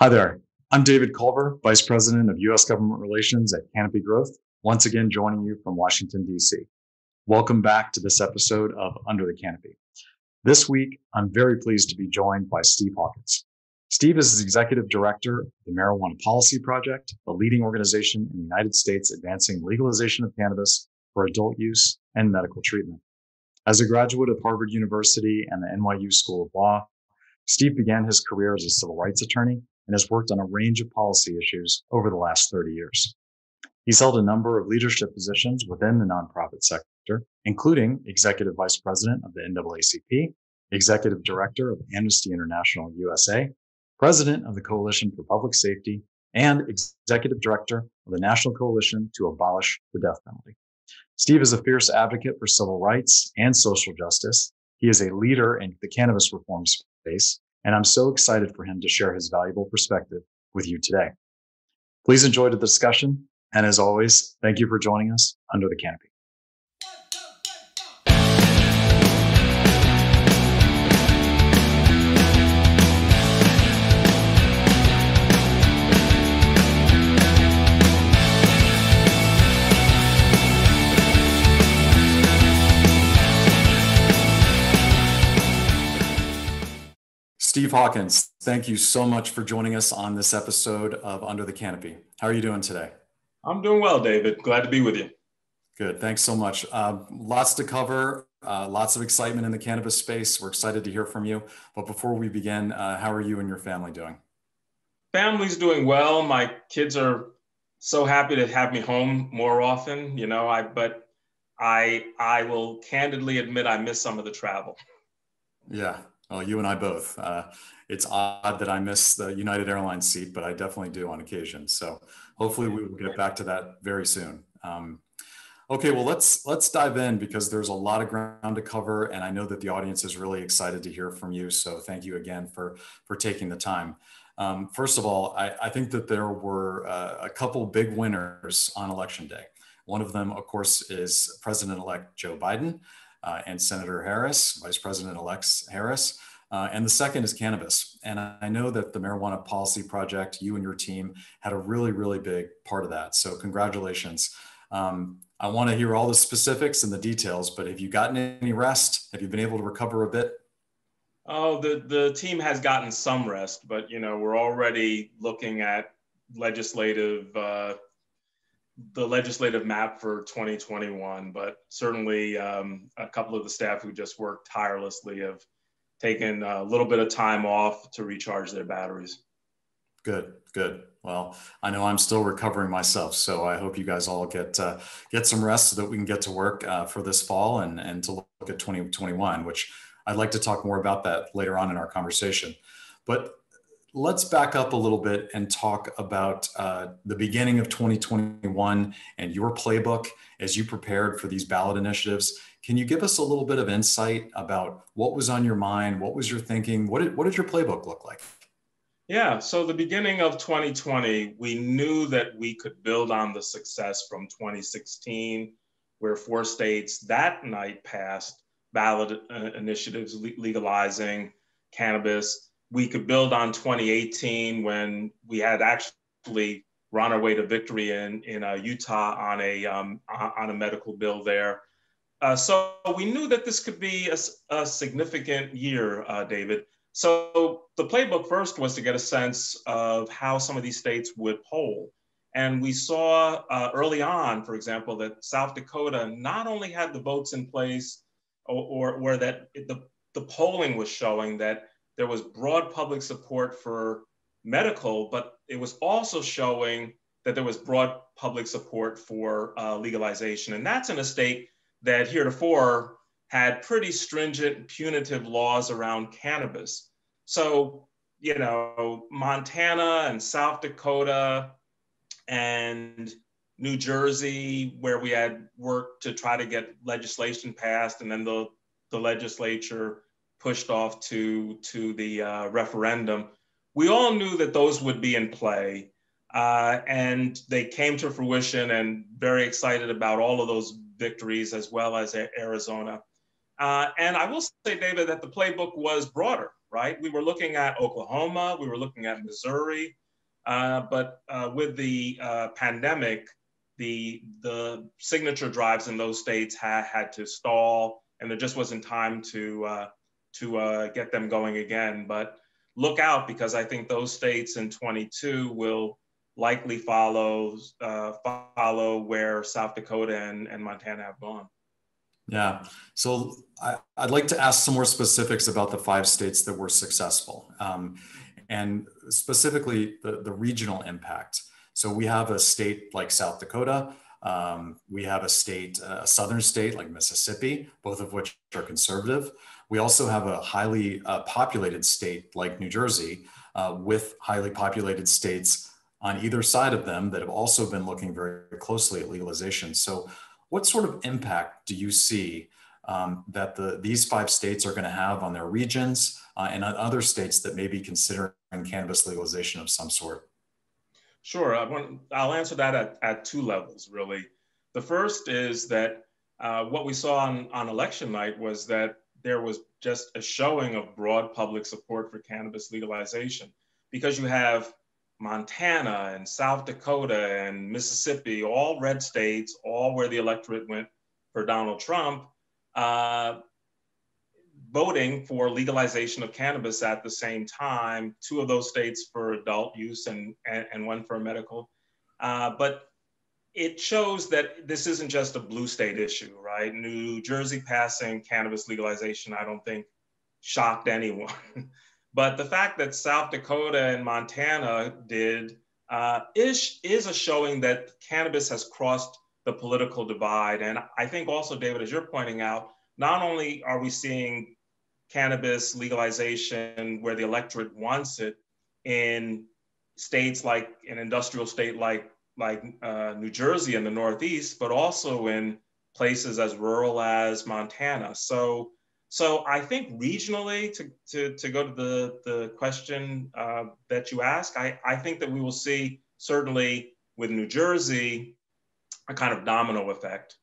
Hi there. I'm David Culver, Vice President of U.S. Government Relations at Canopy Growth, once again joining you from Washington, D.C. Welcome back to this episode of Under the Canopy. This week, I'm very pleased to be joined by Steve Hawkins. Steve is the Executive Director of the Marijuana Policy Project, a leading organization in the United States advancing legalization of cannabis for adult use and medical treatment. As a graduate of Harvard University and the NYU School of Law, Steve began his career as a civil rights attorney and has worked on a range of policy issues over the last 30 years. He's held a number of leadership positions within the nonprofit sector, including Executive Vice President of the NAACP, Executive Director of Amnesty International USA, President of the Coalition for Public Safety, and Executive Director of the National Coalition to Abolish the Death Penalty. Steve is a fierce advocate for civil rights and social justice. He is a leader in the cannabis reform space and I'm so excited for him to share his valuable perspective with you today. Please enjoy the discussion. And as always, thank you for joining us under the canopy. Steve Hawkins, thank you so much for joining us on this episode of Under the Canopy. How are you doing today? I'm doing well, David. Glad to be with you. Good. Thanks so much. Uh, lots to cover, uh, lots of excitement in the cannabis space. We're excited to hear from you. But before we begin, uh, how are you and your family doing? Family's doing well. My kids are so happy to have me home more often, you know, I but I I will candidly admit I miss some of the travel. Yeah, well, you and I both. Uh, it's odd that I miss the United Airlines seat, but I definitely do on occasion. So hopefully we will get back to that very soon. Um, okay, well let's let's dive in because there's a lot of ground to cover, and I know that the audience is really excited to hear from you. So thank you again for for taking the time. Um, first of all, I, I, think that there were uh, a couple big winners on election day. One of them, of course, is President-elect Joe Biden and Senator Harris, Vice President-elect Harris. Uh, and the second is cannabis. And I know that the Marijuana Policy Project, you and your team had a really, really big part of that. So congratulations. Um, I want to hear all the specifics and the details, but have you gotten any rest? Have you been able to recover a bit? Oh, the, the team has gotten some rest, but you know, we're already looking at legislative uh, the legislative map for 2021, but certainly um, a couple of the staff who just worked tirelessly have taken a little bit of time off to recharge their batteries. Good, good. Well, I know I'm still recovering myself, so I hope you guys all get uh, get some rest so that we can get to work uh, for this fall and and to look at 2021, which I'd like to talk more about that later on in our conversation. But let's back up a little bit and talk about uh, the beginning of 2021 and your playbook as you prepared for these ballot initiatives. Can you give us a little bit of insight about what was on your mind? What was your thinking? What did, what did your playbook look like? Yeah, so the beginning of 2020, we knew that we could build on the success from 2016, where four states that night passed ballot uh, initiatives legalizing cannabis we could build on 2018 when we had actually run our way to victory in, in uh, Utah on a, um, on a medical bill there. Uh, so we knew that this could be a, a significant year, uh, David. So the playbook first was to get a sense of how some of these states would poll. And we saw uh, early on, for example, that South Dakota not only had the votes in place or, or, or that the, the polling was showing that there was broad public support for medical, but it was also showing that there was broad public support for uh, legalization. And that's in a state that heretofore had pretty stringent punitive laws around cannabis. So, you know, Montana and South Dakota and New Jersey, where we had worked to try to get legislation passed, and then the, the legislature pushed off to, to the uh, referendum, we all knew that those would be in play. Uh, and they came to fruition and very excited about all of those victories as well as Arizona. Uh, and I will say, David, that the playbook was broader. right? We were looking at Oklahoma, we were looking at Missouri, uh, but uh, with the uh, pandemic, the the signature drives in those states had had to stall, and there just wasn't time to uh, to uh, get them going again. But look out because I think those states in 22 will likely follow uh, follow where South Dakota and, and Montana have gone. Yeah. So I, would like to ask some more specifics about the five states that were successful, um, and specifically the, the regional impact. So we have a state like South Dakota. Um, we have a state, a southern state like Mississippi, both of which are conservative. We also have a highly uh, populated state like New Jersey, uh, with highly populated states on either side of them that have also been looking very closely at legalization. So, what sort of impact do you see um, that the, these five states are going to have on their regions uh, and on other states that may be considering cannabis legalization of some sort? Sure. I want, I'll answer that at, at two levels, really. The first is that uh, what we saw on, on election night was that there was just a showing of broad public support for cannabis legalization because you have Montana and South Dakota and Mississippi, all red states, all where the electorate went for Donald Trump, uh, voting for legalization of cannabis at the same time, two of those states for adult use and, and, and one for medical. Uh, but it shows that this isn't just a blue state issue, right? New Jersey passing cannabis legalization, I don't think shocked anyone. but the fact that South Dakota and Montana did uh, is, is a showing that cannabis has crossed the political divide. And I think also, David, as you're pointing out, not only are we seeing cannabis legalization where the electorate wants it in states like an industrial state like like uh, New Jersey in the Northeast, but also in places as rural as Montana. So, so I think regionally, to, to, to go to the, the question uh, that you ask, I, I think that we will see certainly with New Jersey a kind of domino effect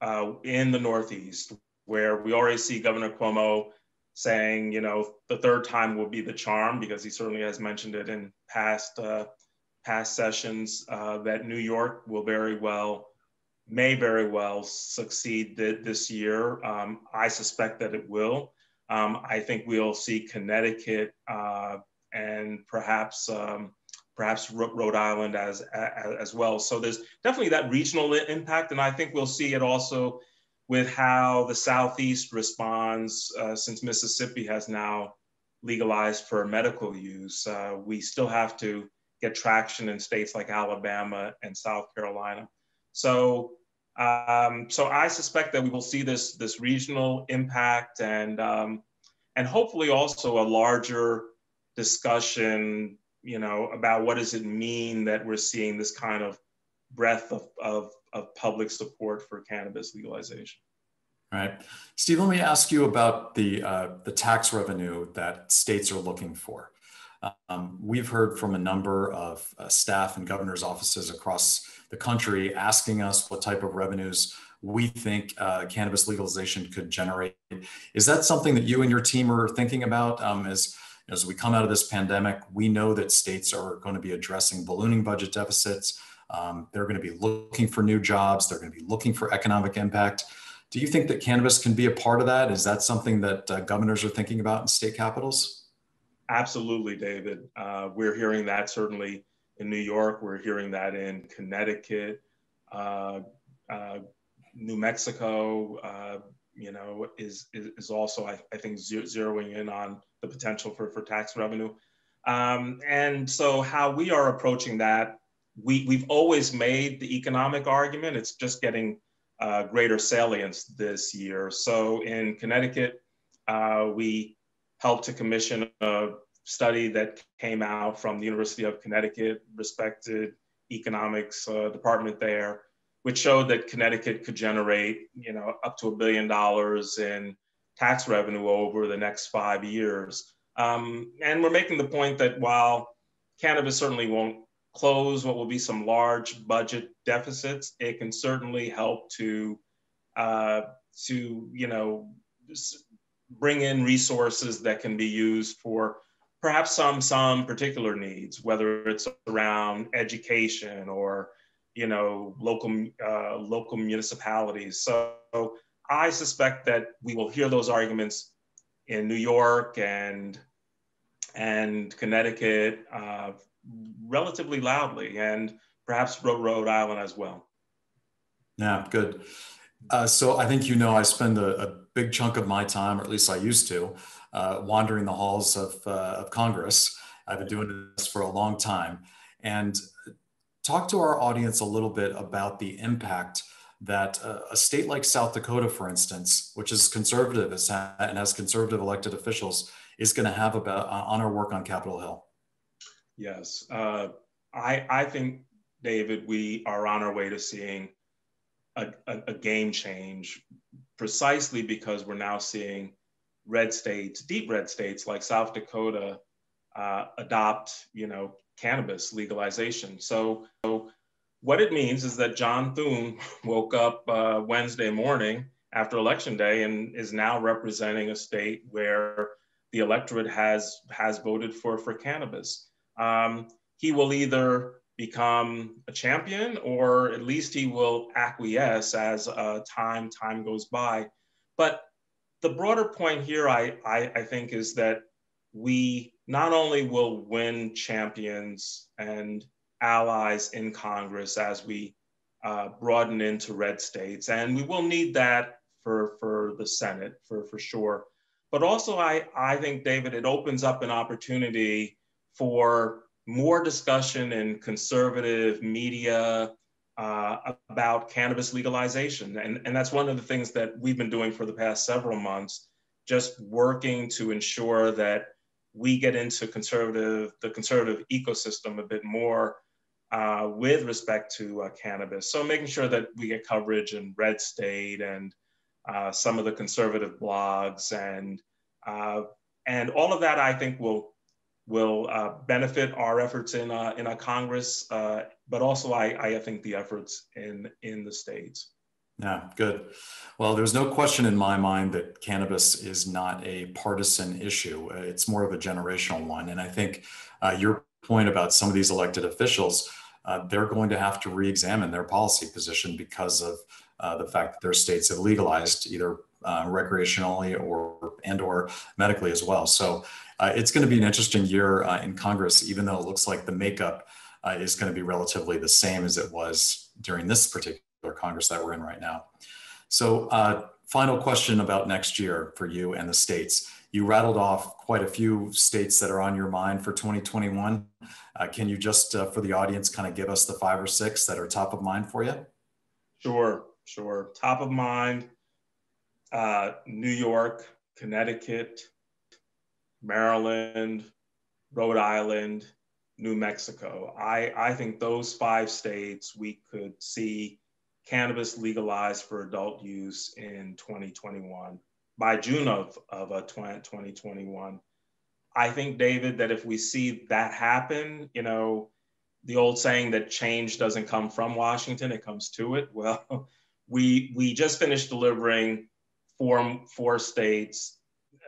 uh, in the Northeast, where we already see Governor Cuomo saying, you know, the third time will be the charm because he certainly has mentioned it in past uh, past sessions uh, that New York will very well, may very well succeed th- this year. Um, I suspect that it will. Um, I think we'll see Connecticut uh, and perhaps um, perhaps Rhode Island as, as, as well. So there's definitely that regional impact, and I think we'll see it also with how the Southeast responds uh, since Mississippi has now legalized for medical use. Uh, we still have to get traction in states like Alabama and South Carolina. So, um, so I suspect that we will see this this regional impact and um, and hopefully also a larger discussion, you know, about what does it mean that we're seeing this kind of breadth of, of, of public support for cannabis legalization. All right, Steve. Let me ask you about the uh, the tax revenue that states are looking for. Um, we've heard from a number of uh, staff and governor's offices across the country asking us what type of revenues we think uh, cannabis legalization could generate. Is that something that you and your team are thinking about um, as, as we come out of this pandemic? We know that states are going to be addressing ballooning budget deficits. Um, they're going to be looking for new jobs. They're going to be looking for economic impact. Do you think that cannabis can be a part of that? Is that something that uh, governors are thinking about in state capitals? Absolutely, David. Uh, we're hearing that certainly in New York. We're hearing that in Connecticut, uh, uh, New Mexico. Uh, you know, is is, also I, I think zeroing in on the potential for for tax revenue. Um, and so, how we are approaching that, we we've always made the economic argument. It's just getting uh, greater salience this year. So in Connecticut, uh, we helped to commission a study that came out from the University of Connecticut, respected economics uh, department there, which showed that Connecticut could generate, you know, up to a billion dollars in tax revenue over the next five years. Um, and we're making the point that while cannabis certainly won't close what will be some large budget deficits, it can certainly help to, uh, to you know, bring in resources that can be used for perhaps some some particular needs, whether it's around education or you know local uh, local municipalities. So I suspect that we will hear those arguments in New York and and Connecticut uh, relatively loudly, and perhaps Rhode Island as well. Yeah, good. Uh, so I think you know I spend a, a, big chunk of my time, or at least I used to, uh, wandering the halls of, uh, of Congress. I've been doing this for a long time. And talk to our audience a little bit about the impact that uh, a state like South Dakota, for instance, which is conservative and has conservative elected officials, is going to have about uh, on our work on Capitol Hill. Yes, uh, I I think David, we are on our way to seeing a, a, a game change, precisely because we're now seeing red states, deep red states like South Dakota, uh, adopt, you know, cannabis legalization. So, so, what it means is that John Thune woke up uh, Wednesday morning after election day and is now representing a state where the electorate has has voted for for cannabis. Um, he will either become a champion or at least he will acquiesce as uh, time time goes by. But the broader point here, I, I, I think, is that we not only will win champions and allies in Congress as we uh, broaden into red states, and we will need that for, for the Senate for, for sure. But also, I, I think, David, it opens up an opportunity for more discussion in conservative media uh, about cannabis legalization. And, and that's one of the things that we've been doing for the past several months, just working to ensure that we get into conservative, the conservative ecosystem a bit more uh, with respect to uh, cannabis. So making sure that we get coverage in Red State and uh, some of the conservative blogs and uh, and all of that I think will will uh, benefit our efforts in uh, in a Congress, uh, but also I, I think the efforts in in the states. Yeah, good. Well, there's no question in my mind that cannabis is not a partisan issue. It's more of a generational one, and I think uh, your point about some of these elected officials, uh, they're going to have to re-examine their policy position because of uh, the fact that their states have legalized either uh, recreationally or and or medically as well. So uh, it's going to be an interesting year uh, in Congress, even though it looks like the makeup uh, is going to be relatively the same as it was during this particular Congress that we're in right now. So, uh, final question about next year for you and the states. You rattled off quite a few states that are on your mind for 2021. Uh, can you just, uh, for the audience, kind of give us the five or six that are top of mind for you? Sure, sure. Top of mind New York, Connecticut, Maryland, Rhode Island, New Mexico. I, I think those five states we could see cannabis legalized for adult use in 2021 by June of, of uh, 2021. I think, David, that if we see that happen, you know, the old saying that change doesn't come from Washington, it comes to it. Well, we, we just finished delivering four, four states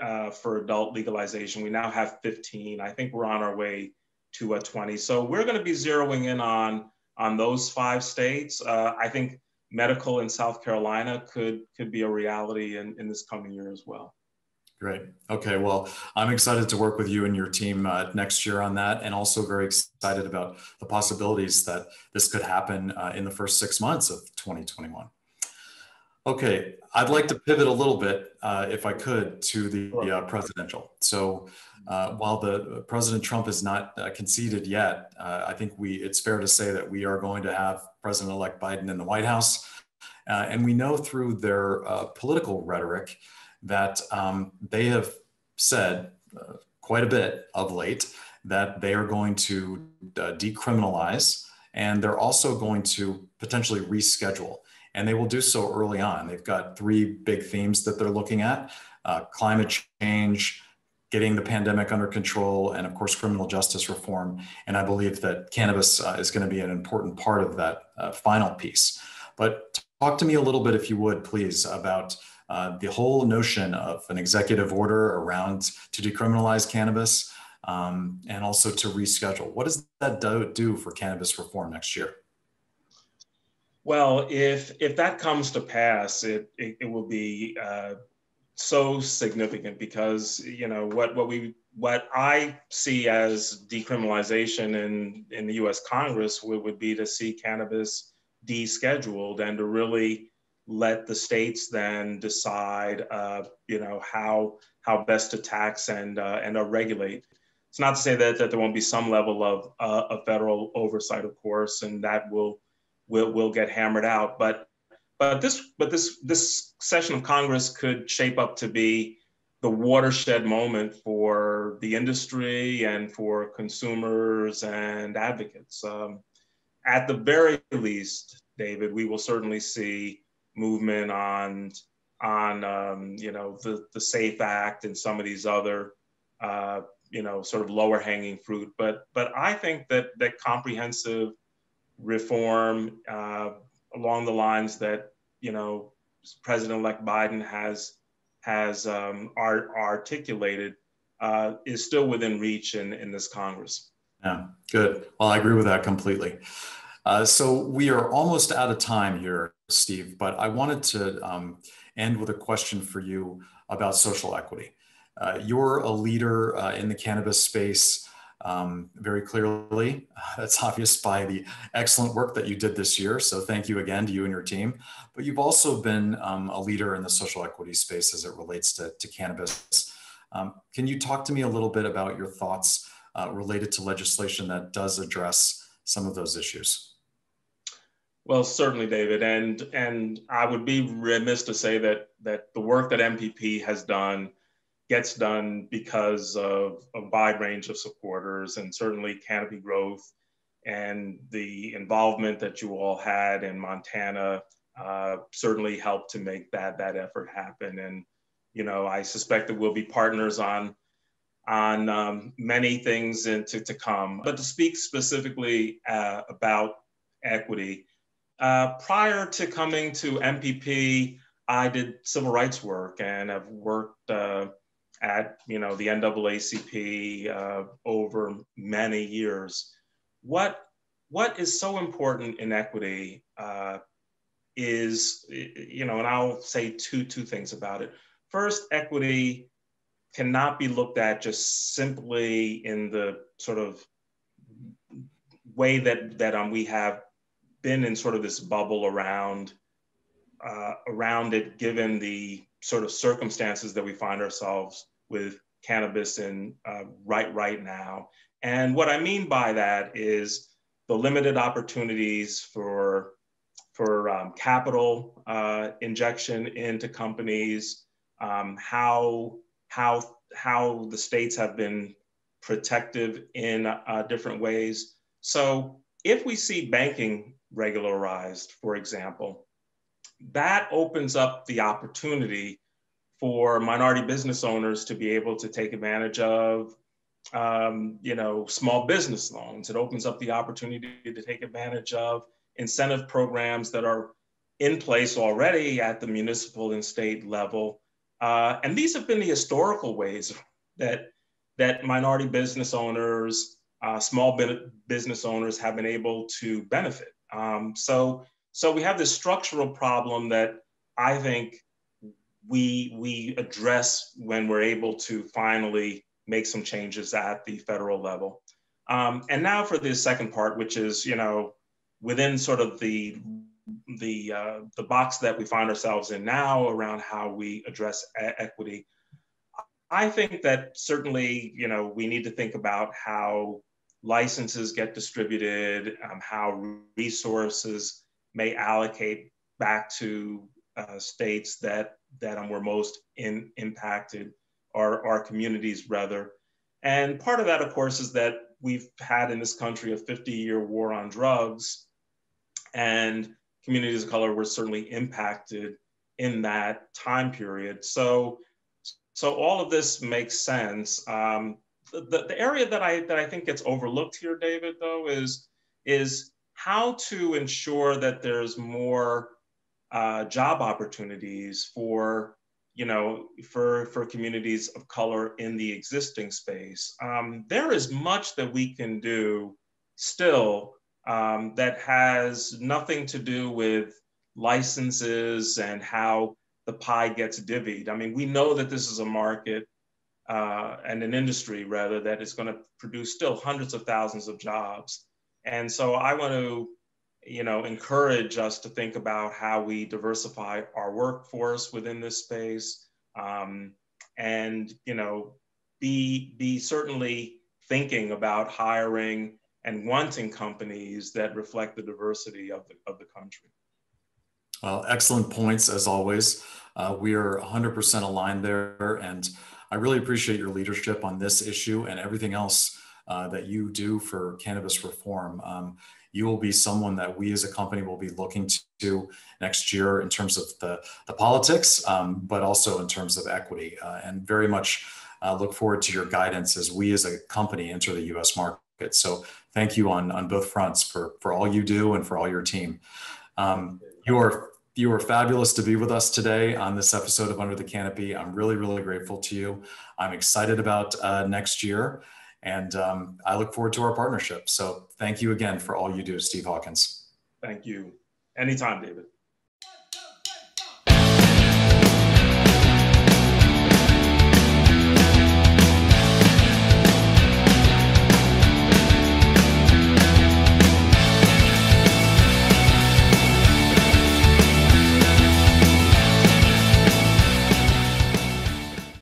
uh, for adult legalization. We now have 15. I think we're on our way to a 20. So we're going to be zeroing in on on those five states. Uh, I think medical in South Carolina could could be a reality in, in this coming year as well. Great. Okay. Well, I'm excited to work with you and your team uh, next year on that, and also very excited about the possibilities that this could happen uh, in the first six months of 2021. Okay, I'd like to pivot a little bit, uh, if I could, to the uh, presidential. So, uh, while the President Trump is not uh, conceded yet, uh, I think we it's fair to say that we are going to have President-elect Biden in the White House, uh, and we know through their political rhetoric that um, they have said quite a bit of late that they are going to decriminalize, and they're also going to potentially reschedule and they will do so early on. They've got three big themes that they're looking at uh, climate change, getting the pandemic under control, and of course, criminal justice reform. And I believe that cannabis uh, is going to be an important part of that uh, final piece. But talk to me a little bit, if you would, please, about uh, the whole notion of an executive order around to decriminalize cannabis um, and also to reschedule. What does that do, do for cannabis reform next year? Well, if if that comes to pass, it it, it will be uh, so significant because you know what what we what I see as decriminalization in in the U.S. Congress would, would be to see cannabis descheduled and to really let the states then decide, uh, you know, how how best to tax and uh, and regulate. It's not to say that, that there won't be some level of, uh, of federal oversight, of course, and that will will will get hammered out. But but this but this this session of Congress could shape up to be the watershed moment for the industry and for consumers and advocates. Um, at the very least, David, we will certainly see movement on on um, you know the the Safe Act and some of these other uh, you know sort of lower hanging fruit. But but I think that that comprehensive reform uh, along the lines that you know President-elect Biden has has um, art, articulated uh, is still within reach in, in this Congress. Yeah, good. Well, I agree with that completely. Uh, so we are almost out of time here, Steve, but I wanted to um, end with a question for you about social equity. Uh, you're a leader uh, in the cannabis space um, very clearly. That's obvious by the excellent work that you did this year. So thank you again to you and your team. But you've also been um, a leader in the social equity space as it relates to, to cannabis. Um, can you talk to me a little bit about your thoughts uh, related to legislation that does address some of those issues? Well, certainly, David, and and I would be remiss to say that that the work that MPP has done gets done because of a wide range of supporters, and certainly Canopy Growth and the involvement that you all had in Montana uh, certainly helped to make that that effort happen. And you know, I suspect that we'll be partners on on um, many things in, to, to come. But to speak specifically uh, about equity, uh, prior to coming to MPP, I did civil rights work and have worked uh, at you know the NAACP uh, over many years. What what is so important in equity uh, is you know, and I'll say two two things about it. First, equity cannot be looked at just simply in the sort of way that that um, we have been in sort of this bubble around uh, around it, given the sort of circumstances that we find ourselves with cannabis in uh, right right now. And what I mean by that is the limited opportunities for for um, capital uh, injection into companies, um, how how how the states have been protective in uh, different ways. So if we see banking regularized, for example, that opens up the opportunity for minority business owners to be able to take advantage of um, you know small business loans. It opens up the opportunity to take advantage of incentive programs that are in place already at the municipal and state level. Uh, and these have been the historical ways that that minority business owners uh, small business owners have been able to benefit. Um, so, so we have this structural problem that I think we we address when we're able to finally make some changes at the federal level. Um, and now for the second part, which is you know within sort of the the uh, the box that we find ourselves in now around how we address equity. I think that certainly you know we need to think about how licenses get distributed, um, how resources may allocate back to uh, states that that were most in, impacted, or our communities rather. And part of that, of course, is that we've had in this country a 50-year war on drugs, and communities of color were certainly impacted in that time period. So, so all of this makes sense. Um, the, the area that I that I think gets overlooked here, David, though, is is how to ensure that there's more uh, job opportunities for you know, for, for communities of color in the existing space. Um, there is much that we can do still um, that has nothing to do with licenses and how the pie gets divvied. I mean, we know that this is a market uh, and an industry rather that is going to produce still hundreds of thousands of jobs. And so I want to you know, encourage us to think about how we diversify our workforce within this space, um, and you know, be be certainly thinking about hiring and wanting companies that reflect the diversity of the of the country. Well, excellent points as always. Uh, we are 100% aligned there, and I really appreciate your leadership on this issue and everything else uh, that you do for cannabis reform. Um, you will be someone that we as a company will be looking to next year in terms of the, the politics, um, but also in terms of equity, uh, and very much uh, look forward to your guidance as we as a company enter the US market. So thank you on, on both fronts for, for all you do and for all your team. Um, you are you are fabulous to be with us today on this episode of Under the Canopy. I'm really, really grateful to you. I'm excited about uh, next year. And um, I look forward to our partnership. So thank you again for all you do, Steve Hawkins. Thank you. Anytime, David.